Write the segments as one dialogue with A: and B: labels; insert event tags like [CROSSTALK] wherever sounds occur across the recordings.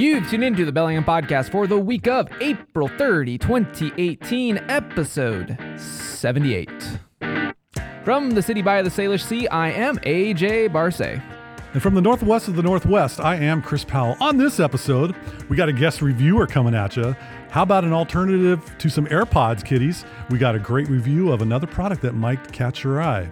A: You've tuned into the Bellingham Podcast for the week of April 30, 2018, episode 78. From the city by the Salish Sea, I am AJ Barce.
B: And from the northwest of the northwest, I am Chris Powell. On this episode, we got a guest reviewer coming at you. How about an alternative to some AirPods, kiddies? We got a great review of another product that might catch your eye.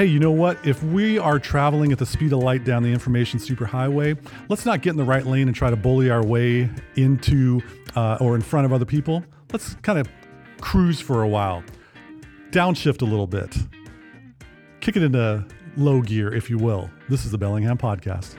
B: Hey, you know what? If we are traveling at the speed of light down the information superhighway, let's not get in the right lane and try to bully our way into uh, or in front of other people. Let's kind of cruise for a while, downshift a little bit, kick it into low gear, if you will. This is the Bellingham Podcast.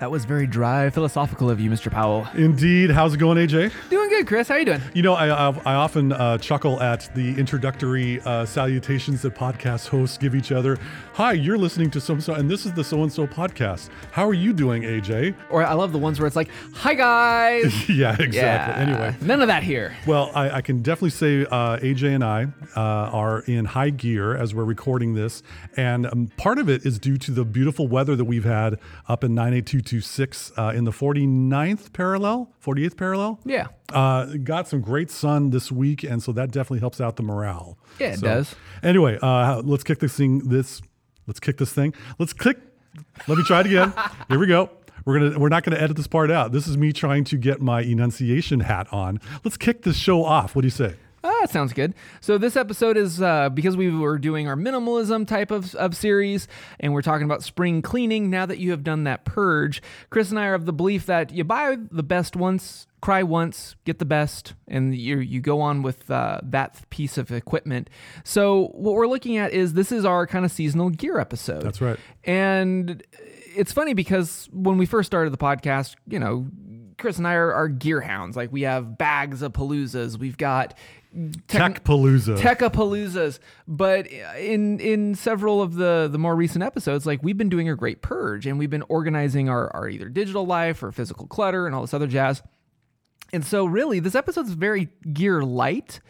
A: That was very dry, philosophical of you, Mr. Powell.
B: Indeed. How's it going, AJ?
A: Doing good, Chris. How you doing?
B: You know, I, I, I often uh, chuckle at the introductory uh, salutations that podcast hosts give each other. Hi, you're listening to so and so, and this is the so and so podcast. How are you doing, AJ?
A: Or I love the ones where it's like, "Hi guys." [LAUGHS]
B: yeah, exactly.
A: Yeah.
B: Anyway,
A: none of that here.
B: Well, I, I can definitely say uh, AJ and I uh, are in high gear as we're recording this. And um, part of it is due to the beautiful weather that we've had up in 98226 uh, in the 49th parallel, 48th parallel.
A: Yeah.
B: Uh, got some great sun this week. And so that definitely helps out the morale.
A: Yeah, it
B: So,
A: does.
B: Anyway, uh, let's kick this thing. This, let's kick this thing. Let's click. Let me try it again. [LAUGHS] Here we go. We're gonna. We're not gonna edit this part out. This is me trying to get my enunciation hat on. Let's kick this show off. What do you say?
A: Ah, that sounds good. So this episode is uh, because we were doing our minimalism type of, of series, and we're talking about spring cleaning. Now that you have done that purge, Chris and I are of the belief that you buy the best once, cry once, get the best, and you you go on with uh, that piece of equipment. So what we're looking at is this is our kind of seasonal gear episode.
B: That's right.
A: And it's funny because when we first started the podcast, you know, Chris and I are, are gear hounds. Like we have bags of paloozas. We've got
B: Tech Palooza.
A: Techapaloozas. But in in several of the the more recent episodes, like we've been doing a great purge and we've been organizing our, our either digital life or physical clutter and all this other jazz. And so, really, this episode's very gear light.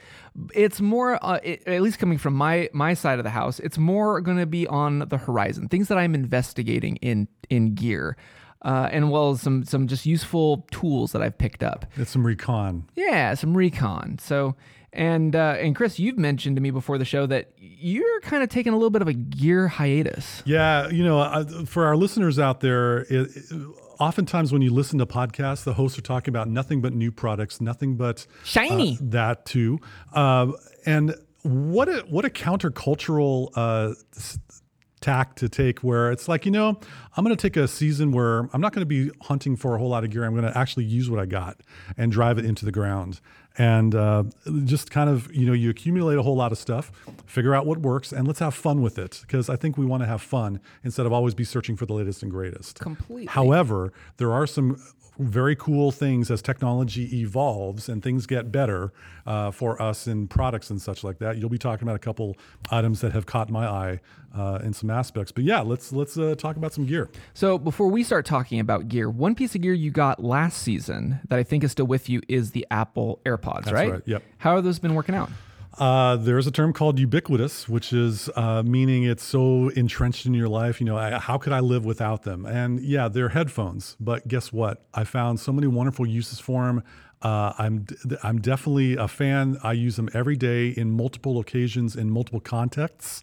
A: It's more, uh, it, at least coming from my my side of the house, it's more going to be on the horizon, things that I'm investigating in in gear, uh, and well as some some just useful tools that I've picked up.
B: It's some recon.
A: Yeah, some recon. So, and uh, and Chris, you've mentioned to me before the show that you're kind of taking a little bit of a gear hiatus.
B: Yeah, you know, for our listeners out there, it- oftentimes when you listen to podcasts, the hosts are talking about nothing but new products, nothing but
A: Shiny.
B: uh, that too, uh, and what a what a countercultural uh, tack to take where it's like you know i'm going to take a season where i'm not going to be hunting for a whole lot of gear. I'm going to actually use what i got and drive it into the ground and uh, just kind of you know you accumulate a whole lot of stuff figure out what works and let's have fun with it because i think we want to have fun instead of always be searching for the latest and greatest
A: Completely.
B: However, there are some very cool things as technology evolves and things get better uh, for us in products and such like that. You'll be talking about a couple items that have caught my eye uh, in some aspects. But yeah, let's let's uh, talk about some gear.
A: So before we start talking about gear, one piece of gear you got last season that I think is still with you is the Apple AirPods, right?
B: right, yep.
A: How have those been working out?
B: Uh, there's a term called ubiquitous, which is uh, meaning it's so entrenched in your life. You know, I, how could I live without them? And yeah, they're headphones, but guess what? I found so many wonderful uses for them. Uh, I'm I'm definitely a fan. I use them every day in multiple occasions in multiple contexts.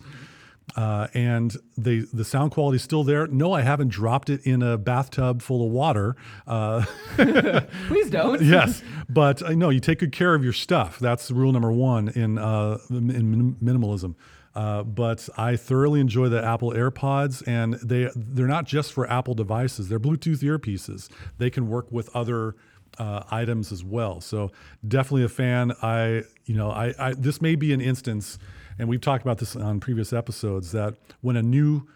B: Uh, and they the sound quality is still there. No, I haven't dropped it in a bathtub full of water. Uh, [LAUGHS]
A: Please don't. [LAUGHS]
B: yes, but I know you take good care of your stuff. That's rule number one in uh, in minimalism. Uh, but I thoroughly enjoy the Apple AirPods, and they they're not just for Apple devices. They're Bluetooth earpieces. They can work with other uh, items as well. So definitely a fan. I you know I, I this may be an instance, and we've talked about this on previous episodes that when a new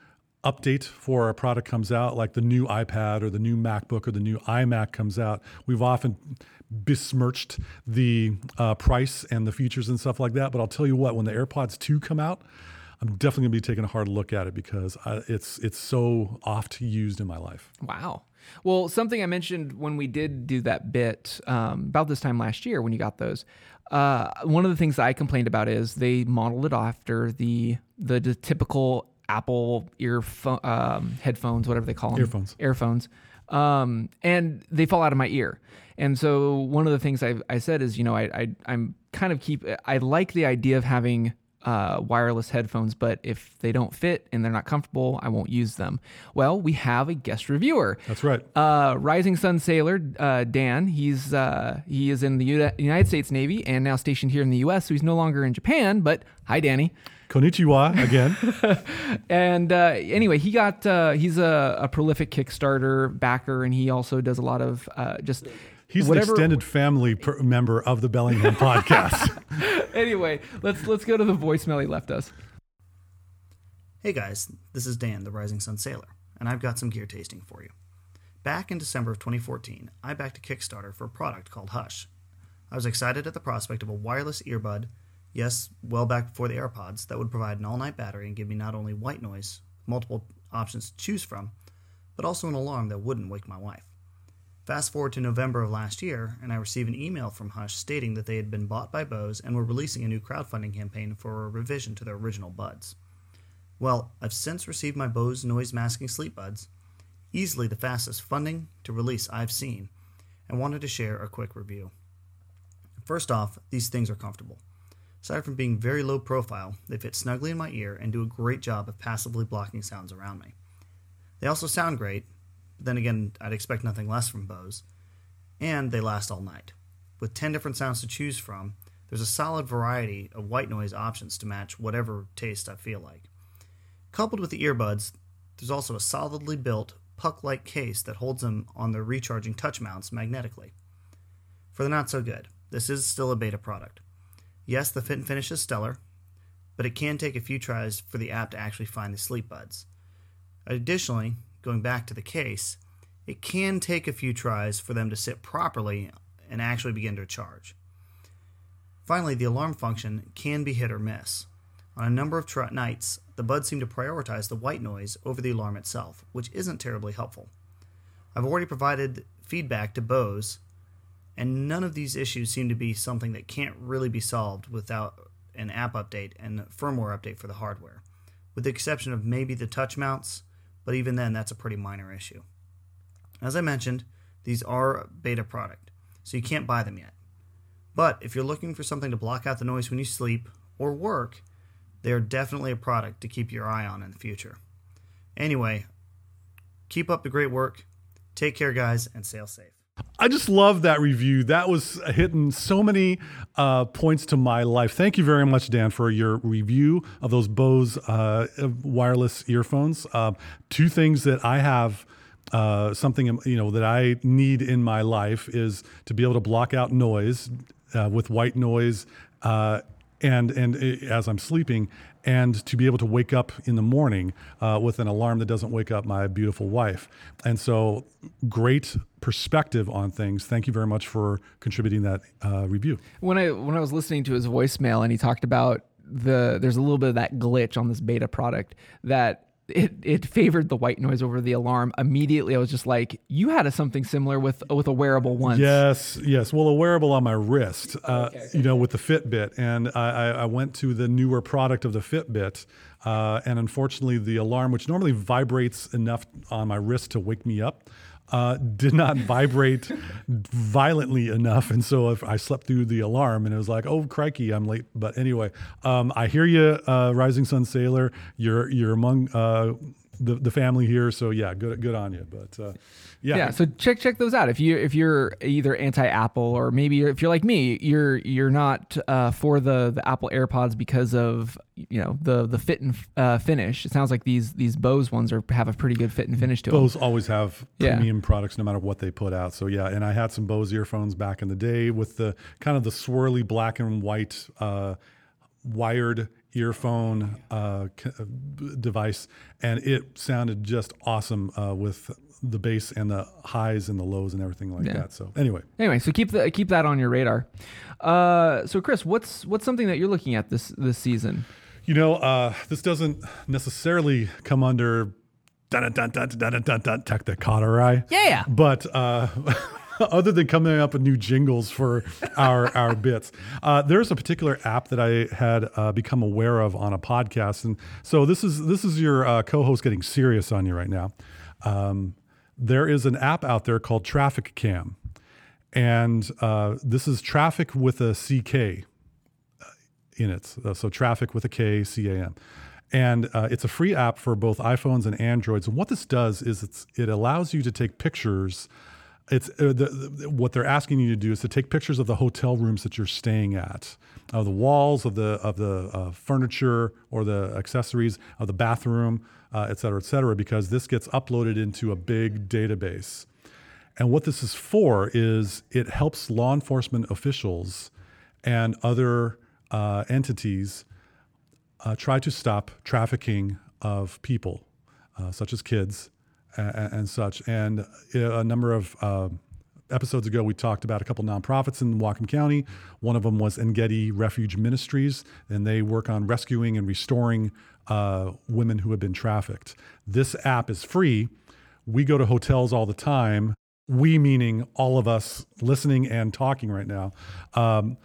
B: update for a product comes out, like the new iPad or the new MacBook or the new iMac comes out, we've often besmirched the uh, price and the features and stuff like that. But I'll tell you what, when the AirPods 2 come out, I'm definitely to be taking a hard look at it because I, it's it's so oft used in my life.
A: Wow. Well, something I mentioned when we did do that bit um, about this time last year when you got those. Uh, one of the things that I complained about is they modeled it after the the, the typical Apple earphone um, headphones, whatever they call them,
B: Earphones.
A: earphones, um, and they fall out of my ear. And so one of the things I, I said is, you know, I, I I'm kind of keep I like the idea of having uh, wireless headphones, but if they don't fit and they're not comfortable, I won't use them. Well, we have a guest reviewer.
B: That's right.
A: Uh, Rising Sun sailor uh, Dan. He's uh, he is in the U- United States Navy and now stationed here in the U.S. So he's no longer in Japan. But hi, Danny.
B: Konnichiwa again. [LAUGHS]
A: And uh, anyway, he got uh, he's a, a prolific Kickstarter backer, and he also does a lot of uh, just
B: He's
A: whatever.
B: an extended family per- member of the Bellingham [LAUGHS] podcast. [LAUGHS]
A: Anyway, let's let's go to the voicemail he left us.
C: Hey guys, this is Dan, the Rising Sun Sailor, and I've got some gear tasting for you. Back in December of 2014, I backed a Kickstarter for a product called Hush. I was excited at the prospect of a wireless earbud, yes, well back before the AirPods, that would provide an all night battery and give me not only white noise, multiple options to choose from, but also an alarm that wouldn't wake my wife. Fast forward to November of last year, and I received an email from Hush stating that they had been bought by Bose and were releasing a new crowdfunding campaign for a revision to their original buds. Well, I've since received my Bose noise masking sleep buds, easily the fastest funding to release I've seen, and wanted to share a quick review. First off, these things are comfortable. Aside from being very low profile, they fit snugly in my ear and do a great job of passively blocking sounds around me. They also sound great, then again, I'd expect nothing less from Bose, and they last all night. With 10 different sounds to choose from, there's a solid variety of white noise options to match whatever taste I feel like. Coupled with the earbuds, there's also a solidly built puck like case that holds them on their recharging touch mounts magnetically. For the not so good, this is still a beta product. Yes, the fit and finish is stellar, but it can take a few tries for the app to actually find the sleep buds. Additionally, going back to the case, it can take a few tries for them to sit properly and actually begin to charge. Finally, the alarm function can be hit or miss. On a number of tr- nights, the buds seem to prioritize the white noise over the alarm itself, which isn't terribly helpful. I've already provided feedback to Bose, and none of these issues seem to be something that can't really be solved without an app update and firmware update for the hardware, with the exception of maybe the touch mounts, but even then, that's a pretty minor issue. As I mentioned, these are beta product, so you can't buy them yet. But if you're looking for something to block out the noise when you sleep or work, they are definitely a product to keep your eye on in the future. Anyway, keep up the great work. Take care, guys, and sail safe.
B: I just love that review. That was hitting so many uh, points to my life. Thank you very much, Dan, for your review of those Bose uh, wireless earphones. Uh, two things that I have. Uh, something you know that I need in my life is to be able to block out noise uh, with white noise, uh, and and uh, as I'm sleeping, and to be able to wake up in the morning with an alarm that doesn't wake up my beautiful wife. And so, great perspective on things. Thank you very much for contributing that uh, review.
A: when I when I was listening to his voicemail and he talked about the there's a little bit of that glitch on this beta product that it, it favored the white noise over the alarm. Immediately, I was just like, "You had a something similar with with a wearable once."
B: Yes, yes. Well, a wearable on my wrist, uh,
A: okay,
B: you know, with the Fitbit, and I, I, I went to the newer product of the Fitbit, uh, and unfortunately, the alarm, which normally vibrates enough on my wrist to wake me up, uh, did not [LAUGHS] vibrate violently enough, and so if I slept through the alarm, and it was like, "Oh crikey, I'm late." But anyway, um, I hear you, uh, Rising Sun Sailor. You're you're among. The, the family here, so yeah, good good on you. But uh, yeah,
A: yeah so check check those out if you if you're either anti apple or maybe you're, if you're like me you're you're not uh, for the the apple airpods because of you know the the fit and uh, finish it sounds like these these bose ones are have a pretty good fit and finish to them
B: Bose always have
A: Yeah.
B: premium products no matter what they put out. So yeah, and I had some Bose earphones back in the day with the kind of the swirly black and white uh, wired earphone uh, uh, device, and it sounded just awesome uh, with the bass and the highs and the lows and everything like
A: Yeah.
B: that. So anyway,
A: anyway so keep the keep that on your radar uh, so chris what's what's something that you're looking at this this season
B: you know, uh, this doesn't necessarily come under dun dun dun dun dun dun dun technicottery.
A: Yeah. Yeah.
B: But uh, [LAUGHS] other than coming up with new jingles for our our bits. Uh, there's a particular app that I had uh, become aware of on a podcast, and so this is this is your uh, co-host getting serious on you right now. Um, there is an app out there called Traffic Cam, and uh, this is traffic with a CK uh, in it. Uh, so traffic with a K C A M. And it's a free app for both iPhones and Androids. And what this does is it allows you to take pictures it's uh, the, the, what they're asking you to do is to take pictures of the hotel rooms that you're staying at, of the walls, of the of the uh, furniture or the accessories of the bathroom, uh, et cetera, et cetera, because this gets uploaded into a big database. And what this is for is it helps law enforcement officials and other uh, entities uh, try to stop trafficking of people, uh, such as kids and, and such. And uh, a number of uh, episodes ago, we talked about a couple nonprofits in Whatcom County. One of them was Engedi Refuge Ministries, and they work on rescuing and restoring uh, women who have been trafficked. This app is free. We go to hotels all the time. We, meaning all of us listening and talking right now. Um,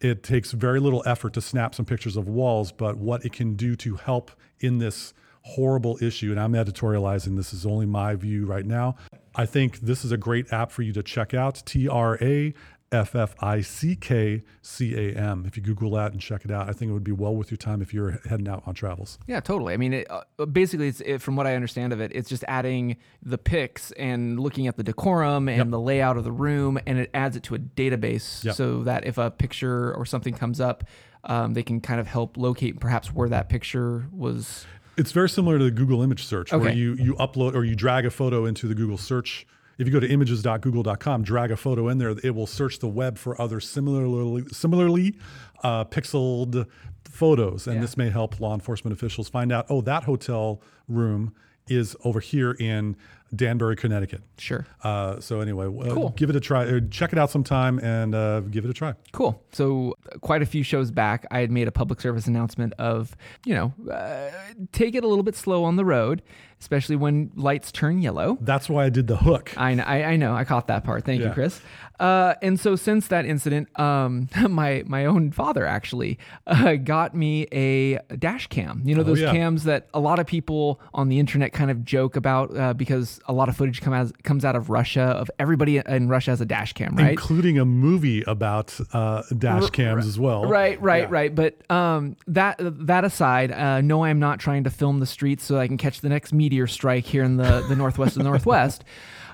B: it takes very little effort to snap some pictures of walls, but what it can do to help in this horrible issue, and I'm editorializing, this is only my view right now. I think this is a great app for you to check out. T R A F F I C K C A M. If you Google that and check it out, I think it would be well worth your time if you're heading out on travels.
A: Yeah, totally. I mean, it, uh, basically, it's it, from what I understand of it, it's just adding the pics and looking at the decorum and yep. the layout of the room, and it adds it to a database yep. so that if a picture or something comes up, um, they can kind of help locate perhaps where that picture was
B: it's very similar to the Google image search okay. where you, you upload or you drag a photo into the Google search. If you go to images.google.com, drag a photo in there, it will search the web for other similarly similarly uh, pixeled photos, and yeah. this may help law enforcement officials find out. Oh, that hotel room is over here in Danbury, Connecticut.
A: Sure.
B: Uh, so anyway, uh, cool. give it a try. Uh, check it out sometime and uh, give it a try.
A: Cool. So quite a few shows back, I had made a public service announcement of, you know, uh, take it a little bit slow on the road especially when lights turn yellow.
B: That's why I did the hook.
A: I, I, I know. I caught that part. Thank yeah. you, Chris. Uh, and so since that incident, um, [LAUGHS] my my own father actually uh, got me a dash cam. You know oh, those yeah. cams that a lot of people on the internet kind of joke about uh, because a lot of footage come as, comes out of Russia of everybody in Russia has a dash cam, right?
B: Including a movie about uh, dash cams
A: R-
B: as well.
A: Right, right, yeah. right. But um, that that aside, uh, no, I'm not trying to film the streets so I can catch the next media meteor strike here in the, the northwest of the northwest.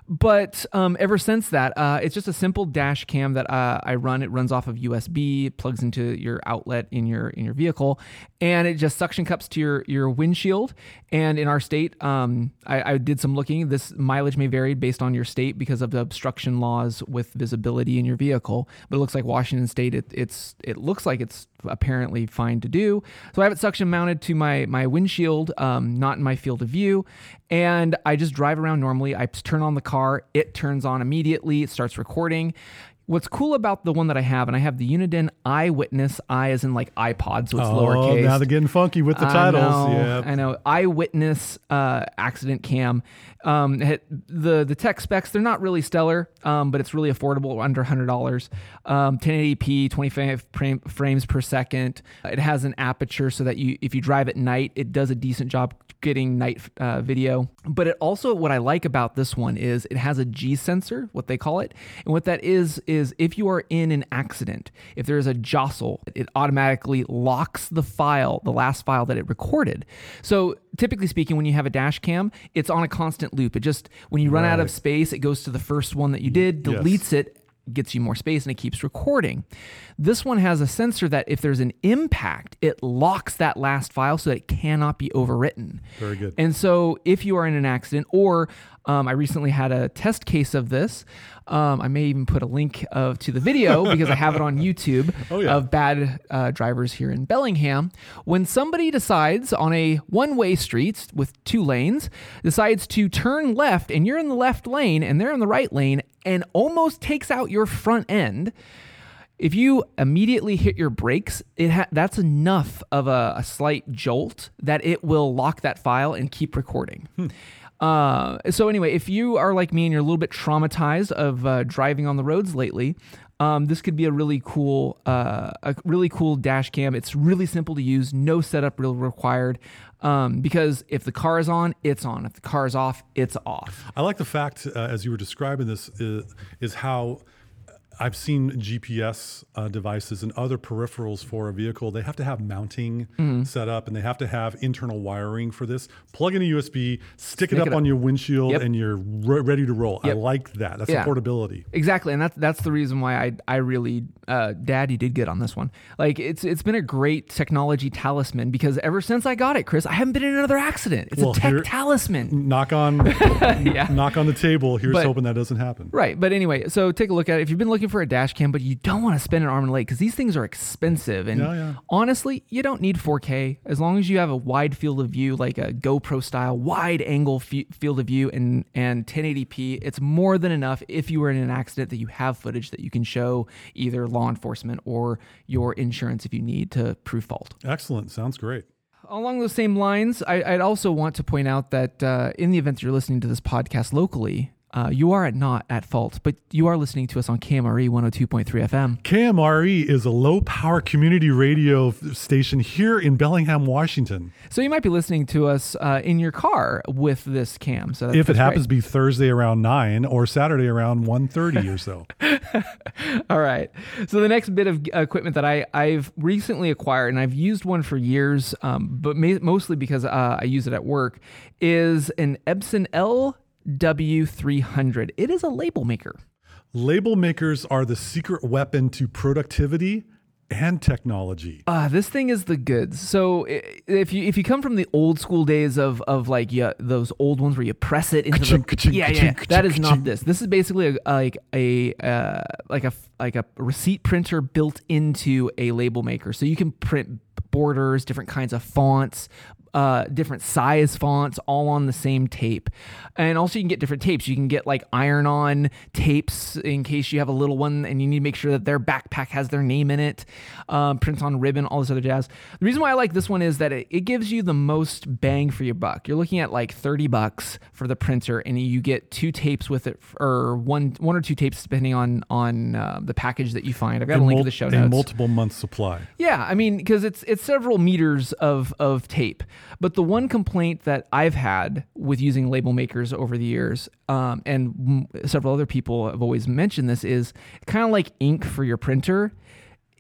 A: But um, ever since that, uh, it's just a simple dash cam that uh, I run. It runs off of USB, plugs into your outlet in your in your vehicle, and it just suction cups to your your windshield. And in our state, um, I, I, did some looking. This mileage may vary based on your state because of the obstruction laws with visibility in your vehicle. But it looks like Washington State, it, it's it looks like it's apparently fine to do. So I have it suction mounted to my my windshield, um, not in my field of view, and I just drive around normally. I turn on the car, it turns on immediately, it starts recording. What's cool about the one that I have, and I have the Uniden iWitness, I as in like iPod, so it's oh, lowercase.
B: now they're getting funky with the titles.
A: I know, yeah, I know. iWitness uh, accident cam. Um, the the tech specs they're not really stellar, um, but it's really affordable, under hundred dollars. Um, 1080p, 25 frames per second. It has an aperture so that you, if you drive at night, it does a decent job getting night uh, video. But it also, what I like about this one is it has a G sensor, what they call it, and what that is is if you are in an accident, if there is a jostle, it automatically locks the file, the last file that it recorded. So typically speaking, when you have a dash cam, it's on a constant loop. It just when you run right. out of space, it goes to the first one that you did, deletes yes. it, gets you more space and it keeps recording. This one has a sensor that if there's an impact, it locks that last file so that it cannot be overwritten.
B: Very good.
A: And so if you are in an accident, or um, I recently had a test case of this. Um, I may even put a link of to the video [LAUGHS] because I have it on YouTube oh, yeah. of bad uh, drivers here in Bellingham. When somebody decides on a one-way street with two lanes, decides to turn left, and you're in the left lane and they're in the right lane, and almost takes out your front end, if you immediately hit your brakes, it ha- that's enough of a, a, slight jolt that it will lock that file and keep recording. Hmm. Uh, so anyway, if you are like me and you're a little bit traumatized of uh, driving on the roads lately, um, this could be a really cool, uh, a really cool dash cam. It's really simple to use, no setup really required. Um, because if the car is on, it's on. If the car is off, it's off.
B: I like the fact, uh, as you were describing this, is, is how I've seen GPS uh, devices and other peripherals for a vehicle. They have to have mounting
A: Mm-hmm.
B: set up and they have to have internal wiring for this. Plug in a USB, stick it up
A: it up.
B: on your windshield,
A: Yep.
B: and you're re- ready to roll. I like that. That's
A: Yeah.
B: portability.
A: Exactly, and that's that's the reason why I I really uh, Daddy did good on this one. Like it's it's been a great technology talisman because ever since I got it, Chris, I haven't been in another accident. It's
B: Well,
A: a tech
B: here-
A: talisman.
B: Knock on, [LAUGHS]
A: Yeah.
B: knock on the table. Here's
A: But-
B: hoping that doesn't happen.
A: Right, but anyway, so take a look at it. If you've been looking for a dash cam, but you don't want to spend an arm and a leg because these things are expensive, and
B: Yeah, yeah.
A: honestly, you don't need 4K as long as you have a wide field of view, like a GoPro style wide angle f- field of view, and and 1080p. It's more than enough if you were in an accident that you have footage that you can show either law enforcement or your insurance if you need to prove fault.
B: Excellent. Sounds great.
A: Along those same lines, I, I'd also want to point out that uh, in the event that you're listening to this podcast locally, uh, you are not at fault, but you are listening to us on KMRE 102.3 FM.
B: KMRE is a low power community radio station here in Bellingham, Washington.
A: So you might be listening to us uh, in your car with this cam. So that's,
B: if it happens
A: great.
B: to be Thursday around 9 or Saturday around 1.30 or so. [LAUGHS]
A: All right. So the next bit of equipment that I I've recently acquired and I've used one for years, um, but ma- mostly because uh, I use it at work, is an Epson LW300. It is a label maker.
B: Label makers are the secret weapon to productivity and technology.
A: Uh, this thing is the goods. So if you if you come from the old school days of of like yeah those old ones where you press it into
B: Ka-ching,
A: the
B: ka-ching,
A: yeah yeah
B: ka-ching,
A: that is not this. This is basically a, like a uh, like a like a receipt printer built into a label maker, so you can print borders, different kinds of fonts. Uh, different size fonts all on the same tape. And also you can get different tapes. You can get like iron on tapes in case you have a little one and you need to make sure that their backpack has their name in it um, print on ribbon all this other jazz. The reason why i like this one is that it, it gives you the most bang for your buck. You're looking at like 30 bucks for the printer and you get two tapes with it or one one or two tapes depending on on uh, the package that you find. I've got a link
B: mul-
A: in the show
B: a
A: notes
B: multiple month supply.
A: yeah, I mean, because it's it's several meters of of tape. But the one complaint that I've had with using label makers over the years, um, and several other people have always mentioned this, is kind of like ink for your printer.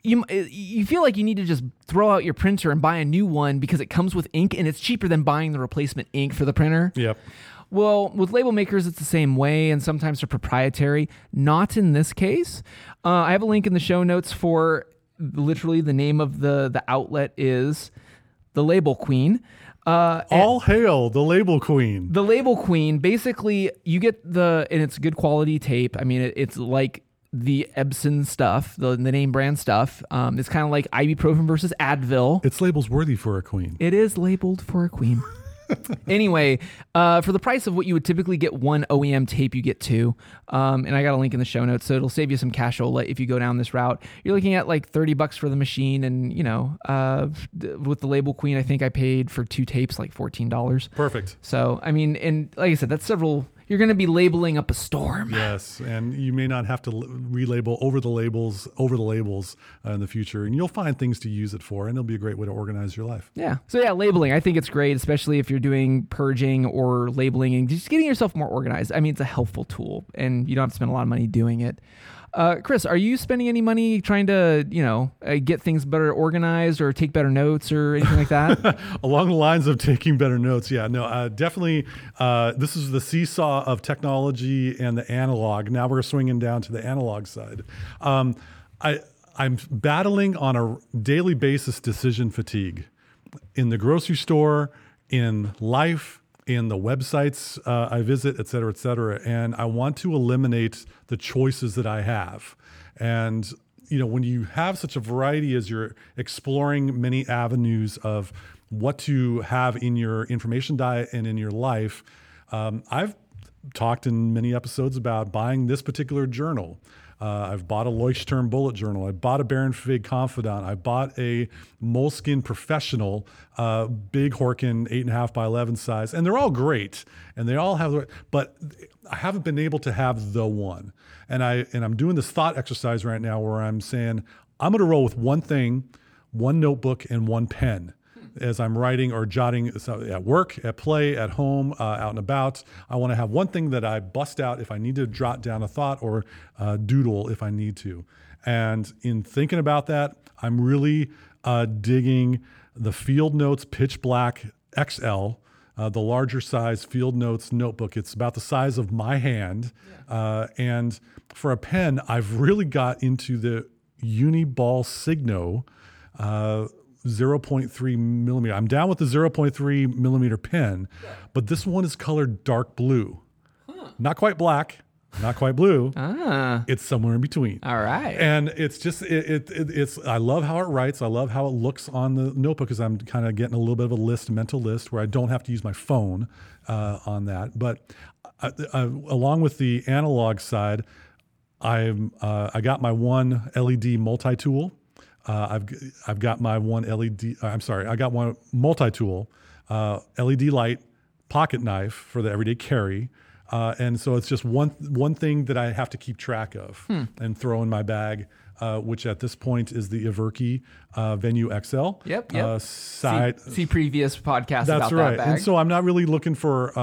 A: You, you feel like you need to just throw out your printer and buy a new one because it comes with ink and it's cheaper than buying the replacement ink for the printer.
B: Yep.
A: Well, with label makers, it's the same way, and sometimes they're proprietary. Not in this case. Uh, I have a link in the show notes for literally the name of the the outlet is the Label Queen. Uh,
B: All hail the label queen.
A: the Label Queen. Basically, you get the and it's good quality tape. I mean, it, it's like the Epson stuff, the, the name brand stuff. Um, it's kind of like ibuprofen versus Advil.
B: It's labels worthy for a queen.
A: It is labeled for a queen. [LAUGHS] anyway, uh, for the price of what you would typically get one OEM tape, you get two. Um, and I got a link in the show notes, so it'll save you some cashola if you go down this route. You're looking at like 30 bucks for the machine, and you know, uh, with the label queen, I think I paid for two tapes like $14.
B: Perfect.
A: So, I mean, and like I said, that's several. You're going to be labeling up a storm.
B: Yes, and you may not have to relabel over the labels over the labels uh, in the future, and you'll find things to use it for, and it'll be a great way to organize your life.
A: Yeah. So yeah, labeling. I think it's great, especially if you're doing purging or labeling and just getting yourself more organized. I mean, it's a helpful tool, and you don't have to spend a lot of money doing it. Uh, Chris, are you spending any money trying to, you know, uh, get things better organized or take better notes or anything like that? [LAUGHS]
B: Along the lines of taking better notes, yeah, no, uh, definitely. Uh, this is the seesaw of technology and the analog. Now we're swinging down to the analog side. Um, I I'm battling on a daily basis decision fatigue in the grocery store, in life, in the websites uh, I visit, et cetera, et cetera. And I want to eliminate the choices that I have. And you know, when you have such a variety as you're exploring many avenues of what to have in your information diet and in your life, um, I've talked in many episodes about buying this particular journal. Uh, I've bought a Leuchtturm bullet journal. I bought a Baron Fig Confidant. I bought a Moleskine Professional, uh, big Horkin, eight and a half by 11 size. And they're all great. And they all have, the but I haven't been able to have the one. And, I, and I'm doing this thought exercise right now where I'm saying, I'm going to roll with one thing, one notebook, and one pen as I'm writing or jotting at work, at play, at home, uh, out and about. I want to have one thing that I bust out if I need to jot down a thought or uh, doodle if I need to. And in thinking about that, I'm really uh, digging the Field Notes Pitch Black XL. Uh, the larger size Field Notes notebook. It's about the size of my hand. Uh, and for a pen, I've really got into the Uniball Signo uh, 0.3 millimeter. I'm down with the 0.3 millimeter pen, but this one is colored dark blue. Not quite black, not quite blue.
A: Ah,
B: It's somewhere in between.
A: all right.
B: And it's just it, it, it it's I love how it writes. I love how it looks on the notebook because I'm kind of getting a little bit of a list, mental list, where I don't have to use my phone uh, on that. But I, I, along with the analog side, I'm uh, I got my one LED multi tool. Uh, I've I've got my one LED. uh, I'm sorry, I got one multi tool, uh, LED light, pocket knife for the everyday carry. Uh, and so it's just one one thing that I have to keep track of
A: Hmm.
B: and throw in my bag, uh, which at this point is the Everki uh, Venue XL.
A: Yep, yep.
B: Uh, side,
A: see, see previous podcasts
B: that's
A: about
B: right.
A: that bag.
B: And so I'm not really looking for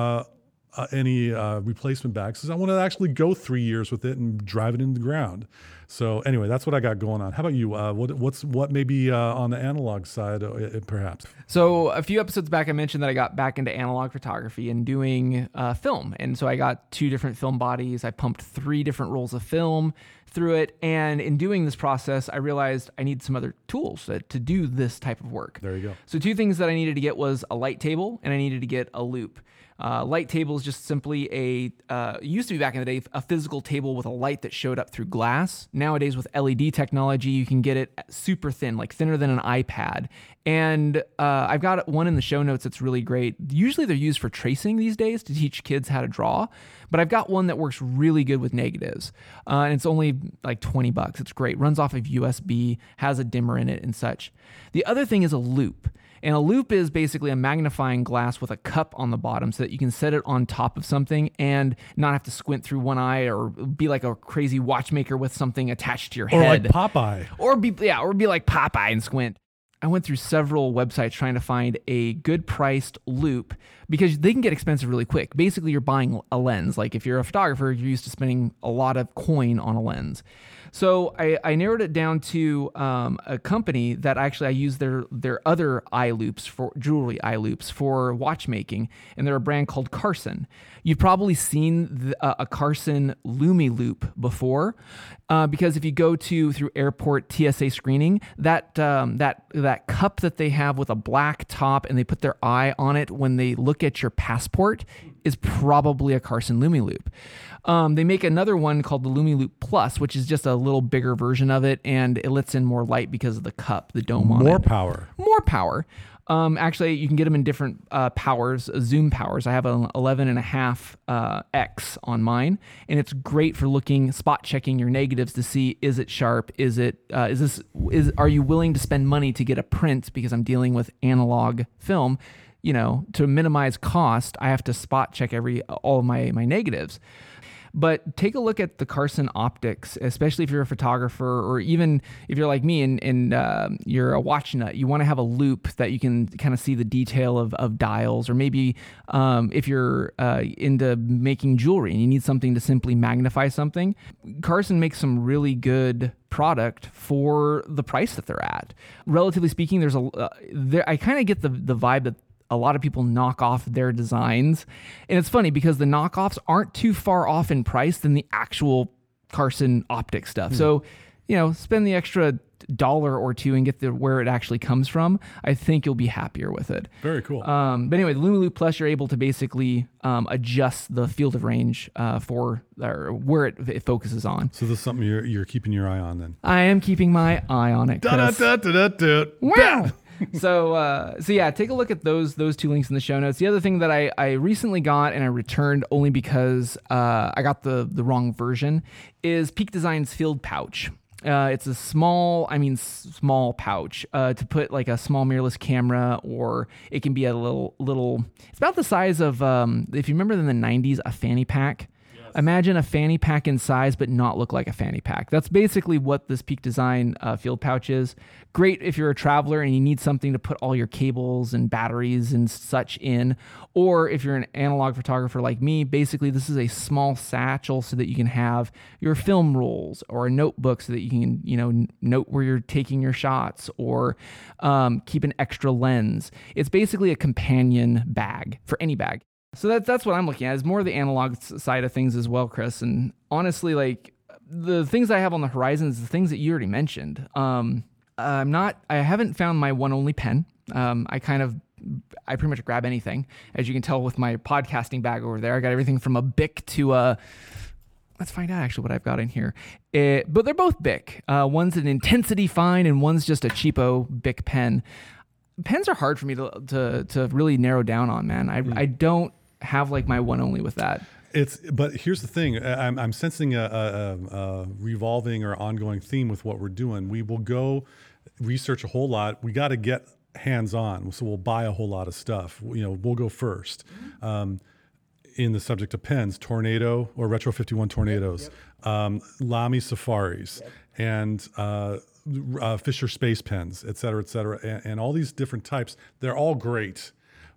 B: uh, any uh, replacement bags because I want to actually go three years with it and drive it into the ground. So anyway, that's what I got going on. How about you? Uh, what, what's what maybe uh, on the analog side, uh, perhaps?
A: So a few episodes back, I mentioned that I got back into analog photography and doing uh, film, and so I got two different film bodies. I pumped three different rolls of film through it, and in doing this process, I realized I need some other tools to, to do this type of work.
B: There you go.
A: So two things that I needed to get was a light table, and I needed to get a loupe. Uh, light table is just simply a uh, used to be back in the day a physical table with a light that showed up through glass. Nowadays with LED technology, you can get it super thin, like thinner than an iPad. And uh, I've got one in the show notes that's really great. Usually they're used for tracing these days to teach kids how to draw, but I've got one that works really good with negatives, uh, and it's only like 20 bucks. It's great. Runs off of USB, has a dimmer in it, and such. The other thing is a loupe. And a loupe is basically a magnifying glass with a cup on the bottom so that you can set it on top of something and not have to squint through one eye or be like a crazy watchmaker with something attached to your
B: Or
A: head.
B: like Popeye.
A: or be yeah, or be like Popeye and squint. I went through several websites trying to find a good priced loupe because they can get expensive really quick. Basically, you're buying a lens. Like if you're a photographer, you're used to spending a lot of coin on a lens. So I, I narrowed it down to um, a company that actually I use their their other eye loupes for jewelry eye loupes for watchmaking, and they're a brand called Carson. You've probably seen the, uh, a Carson LumiLoupe before, uh, because if you go to through airport TSA screening, that um, that that cup that they have with a black top and they put their eye on it when they look at your passport is probably a Carson LumiLoupe. Um, they make another one called the LumiLoupe Plus, which is just a little bigger version of it, and it lets in more light because of the cup, the dome on it.
B: More power.
A: more power. Um, actually, you can get them in different uh, powers, uh, zoom powers. I have an 11 and a half uh, X on mine, and it's great for looking, spot checking your negatives to see is it sharp, is it, uh, is this, is are you willing to spend money to get a print because I'm dealing with analog film. You know, to minimize cost, I have to spot check every all of my my negatives. But take a look at the Carson optics, especially if you're a photographer or even if you're like me and, and um you're a watch nut. You want to have a loupe that you can kind of see the detail of, of dials, or maybe um, if you're uh, into making jewelry and you need something to simply magnify something. Carson makes some really good product for the price that they're at. Relatively speaking, there's a uh, there. I kind of get the the vibe that a lot of people knock off their designs. And it's funny because the knockoffs aren't too far off in price than the actual Carson optic stuff. So, you know, spend the extra dollar or two and get the where it actually comes from. I think you'll be happier with it.
B: Very cool.
A: Um, but anyway, the Plus, you're able to basically um, adjust the field of range uh, for or where it, it focuses on.
B: so this is something you're, you're keeping your eye on then.
A: I am keeping my eye on it.
B: Da-da-da-da-da-da.
A: Wow. So uh, so yeah, take a look at those those two links in the show notes. The other thing that I, I recently got and I returned only because uh, I got the the wrong version is Peak Design's Field Pouch. Uh, it's a small, I mean, small pouch uh, to put like a small mirrorless camera, or it can be a little, little. It's about the size of, um, if you remember in the '90s, a fanny pack. Imagine a fanny pack in size, but not look like a fanny pack. That's basically what this Peak Design uh, field pouch is. Great if you're a traveler and you need something to put all your cables and batteries and such in, or if you're an analog photographer like me. Basically, this is a small satchel so that you can have your film rolls or a notebook so that you can, you know, note where you're taking your shots or um, keep an extra lens. It's basically a companion bag for any bag. So that's that's what I'm looking at. Is more of the analog side of things as well, Chris. And honestly, like the things I have on the horizon is the things that you already mentioned. Um, I'm not. I haven't found my one only pen. Um, I kind of. I pretty much grab anything, as you can tell with my podcasting bag over there. I got everything from a Bic to a. Let's find out actually what I've got in here. It, but they're both Bic. Uh, one's an intensity fine, and one's just a cheapo Bic pen pens are hard for me to to, to really narrow down on, man. I, I don't have like my one only with that.
B: It's but here's the thing. I'm, I'm sensing a, a, a, revolving or ongoing theme with what we're doing. We will go research a whole lot. We got to get hands on, so we'll buy a whole lot of stuff. You know, we'll go first. Um, in the subject of pens, Tornado or Retro 51 Tornadoes, Um, Lamy Safaris, and uh, uh, Fisher Space Pens, et cetera, et cetera, and, and all these different types. They're all great,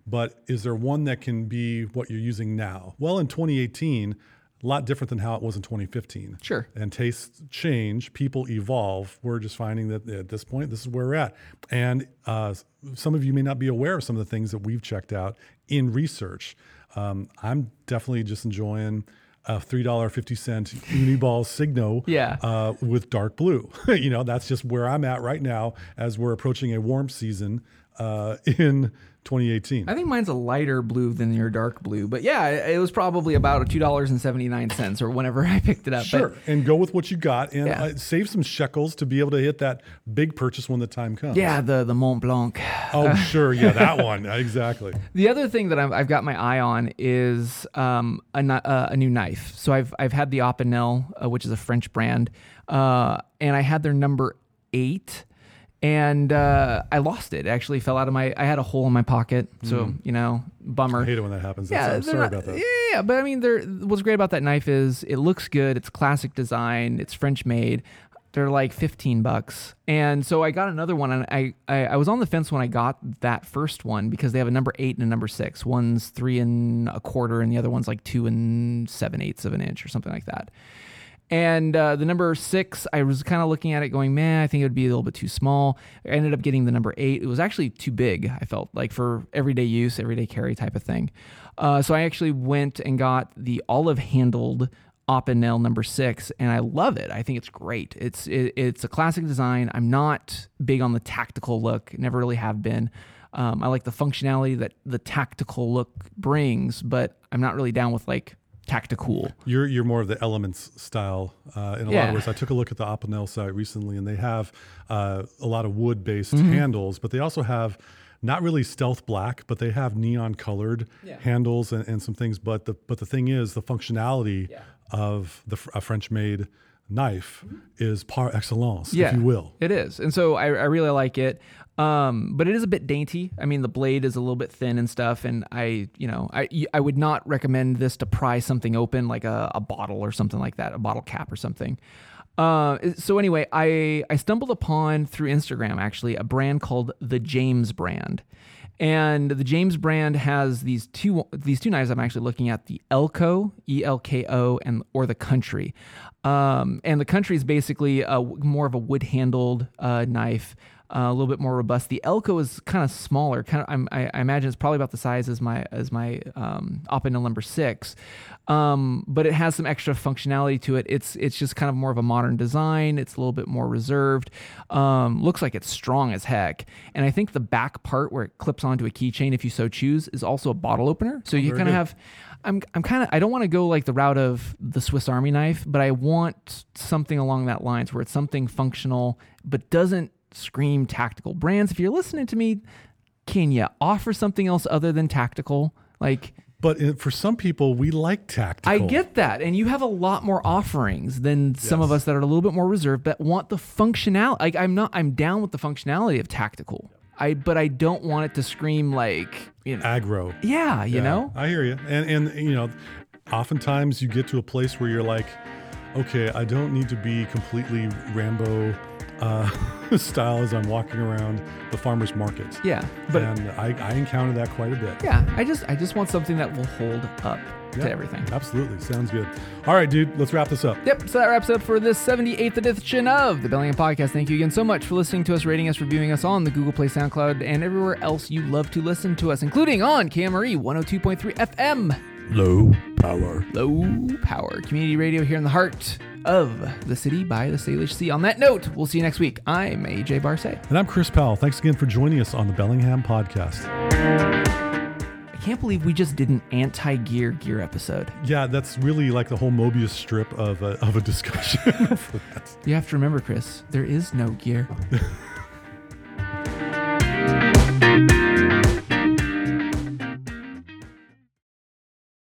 B: but is there one that can be what you're using now? Well, in 2018, a lot different than how it was in 2015.
A: Sure.
B: And tastes change, people evolve. We're just finding that at this point, this is where we're at. And uh, some of you may not be aware of some of the things that we've checked out in research. Um, I'm definitely just enjoying a three dollar fifty cent Uniball Signo [LAUGHS]
A: Yeah.
B: uh, with dark blue. [LAUGHS] you know, that's just where I'm at right now as we're approaching a warm season uh, [LAUGHS] in 2018.
A: I think mine's a lighter blue than your dark blue, but yeah, it was probably about two dollars and seventy nine cents or whenever [LAUGHS] I picked it up.
B: Sure,
A: But
B: and go with what you got, and
A: Yeah.
B: uh, save some shekels to be able to hit that big purchase when the time comes.
A: yeah, the the Mont Blanc.
B: Oh, [LAUGHS] sure. Yeah, that one. [LAUGHS] Exactly.
A: The other thing that I've, I've got my eye on is um, a, uh, a new knife. So I've I've had the Opinel, uh, which is a French brand, uh, and I had their number eight, and uh, I lost it. It actually fell out of my. I had a hole in my pocket, so you know, bummer.
B: I hate it when that happens.
A: yeah,
B: I'm sorry
A: not-
B: about that.
A: Yeah, yeah, but I mean, they're, what's great about that knife is it looks good. It's classic design. It's French made. They're like 15 bucks. And so I got another one, and I, I, I was on the fence when I got that first one because they have a number eight and a number six. One's three and a quarter, and the other one's like two and seven eighths of an inch or something like that. And uh, the number six, I was kind of looking at it going, man, I think it would be a little bit too small. I ended up getting the number eight. It was actually too big, I felt like for everyday use, everyday carry type of thing. Uh, so I actually went and got the olive handled Opinel number six, and I love it. I think it's great. It's it, it's a classic design. I'm not big on the tactical look, never really have been. Um, I like the functionality that the tactical look brings, but I'm not really down with like tactical.
B: You're you're more of the elements style uh, in a lot of ways. I took a look at the Opinel site recently, and they have uh, a lot of wood based
A: Mm-hmm.
B: handles, but they also have not really stealth black, but they have neon colored
A: Yeah.
B: handles and, and some things. But the but the thing is, the functionality
A: Yeah.
B: of the a French made knife is par excellence,
A: yeah,
B: if you will.
A: It is, and so I, I really like it. Um, but it is a bit dainty. I mean, the blade is a little bit thin and stuff, and I, you know, I I would not recommend this to pry something open like a, a bottle or something like that, a bottle cap or something. Uh, so anyway, I I stumbled upon through Instagram actually a brand called the James brand. And the James brand has these two these two knives I'm actually looking at the Elko E L K O and or the Country, um, and the Country is basically a, more of a wood handled uh, knife, uh, a little bit more robust. The Elko is kind of smaller, kind of I, I imagine it's probably about the size as my as my um, Opinel number six, um, but it has some extra functionality to it. It's it's just kind of more of a modern design. It's a little bit more reserved. Um, looks like it's strong as heck, and I think the back part where it clips onto a keychain, if you so choose, is also a bottle opener. So you kind of have. I'm I'm kind of I don't want to go like the route of the Swiss Army knife, but I want something along that lines where it's something functional but doesn't scream tactical brands. If you're listening to me, can you offer something else other than tactical? Like,
B: But for some people, we like tactical.
A: I get that. And you have a lot more offerings than some of us that are a little bit more reserved but want the functionality. Like I'm not I'm down with the functionality of tactical. I but I don't want it to scream like, you know.
B: aggro.
A: Yeah, you
B: Yeah,
A: know?
B: I hear you. And and you know, oftentimes you get to a place where you're like, okay, I don't need to be completely Rambo uh, [LAUGHS] style as I'm walking around the farmers markets.
A: Yeah. But
B: and I, I encounter that quite a bit.
A: yeah, I just I just want something that will hold up
B: Yeah,
A: to everything.
B: Absolutely. Sounds good. All right, dude, let's wrap this up.
A: Yep, so that wraps up for this 78th edition of the Bellingham Podcast. Thank you again so much for listening to us, rating us, reviewing us on the Google Play, SoundCloud, and everywhere else you love to listen to us, including on KMRE 102.3 FM.
B: Low power.
A: Low power community radio here in the heart of the city by the Salish Sea. On that note, we'll see you next week. I'm AJ Barsay.
B: And I'm Chris Powell. Thanks again for joining us on the Bellingham Podcast.
A: I can't believe we just did an anti gear gear episode.
B: Yeah, that's really like the whole Mobius strip of a, of a discussion. [LAUGHS]
A: You have to remember, Chris, there is no gear. [LAUGHS]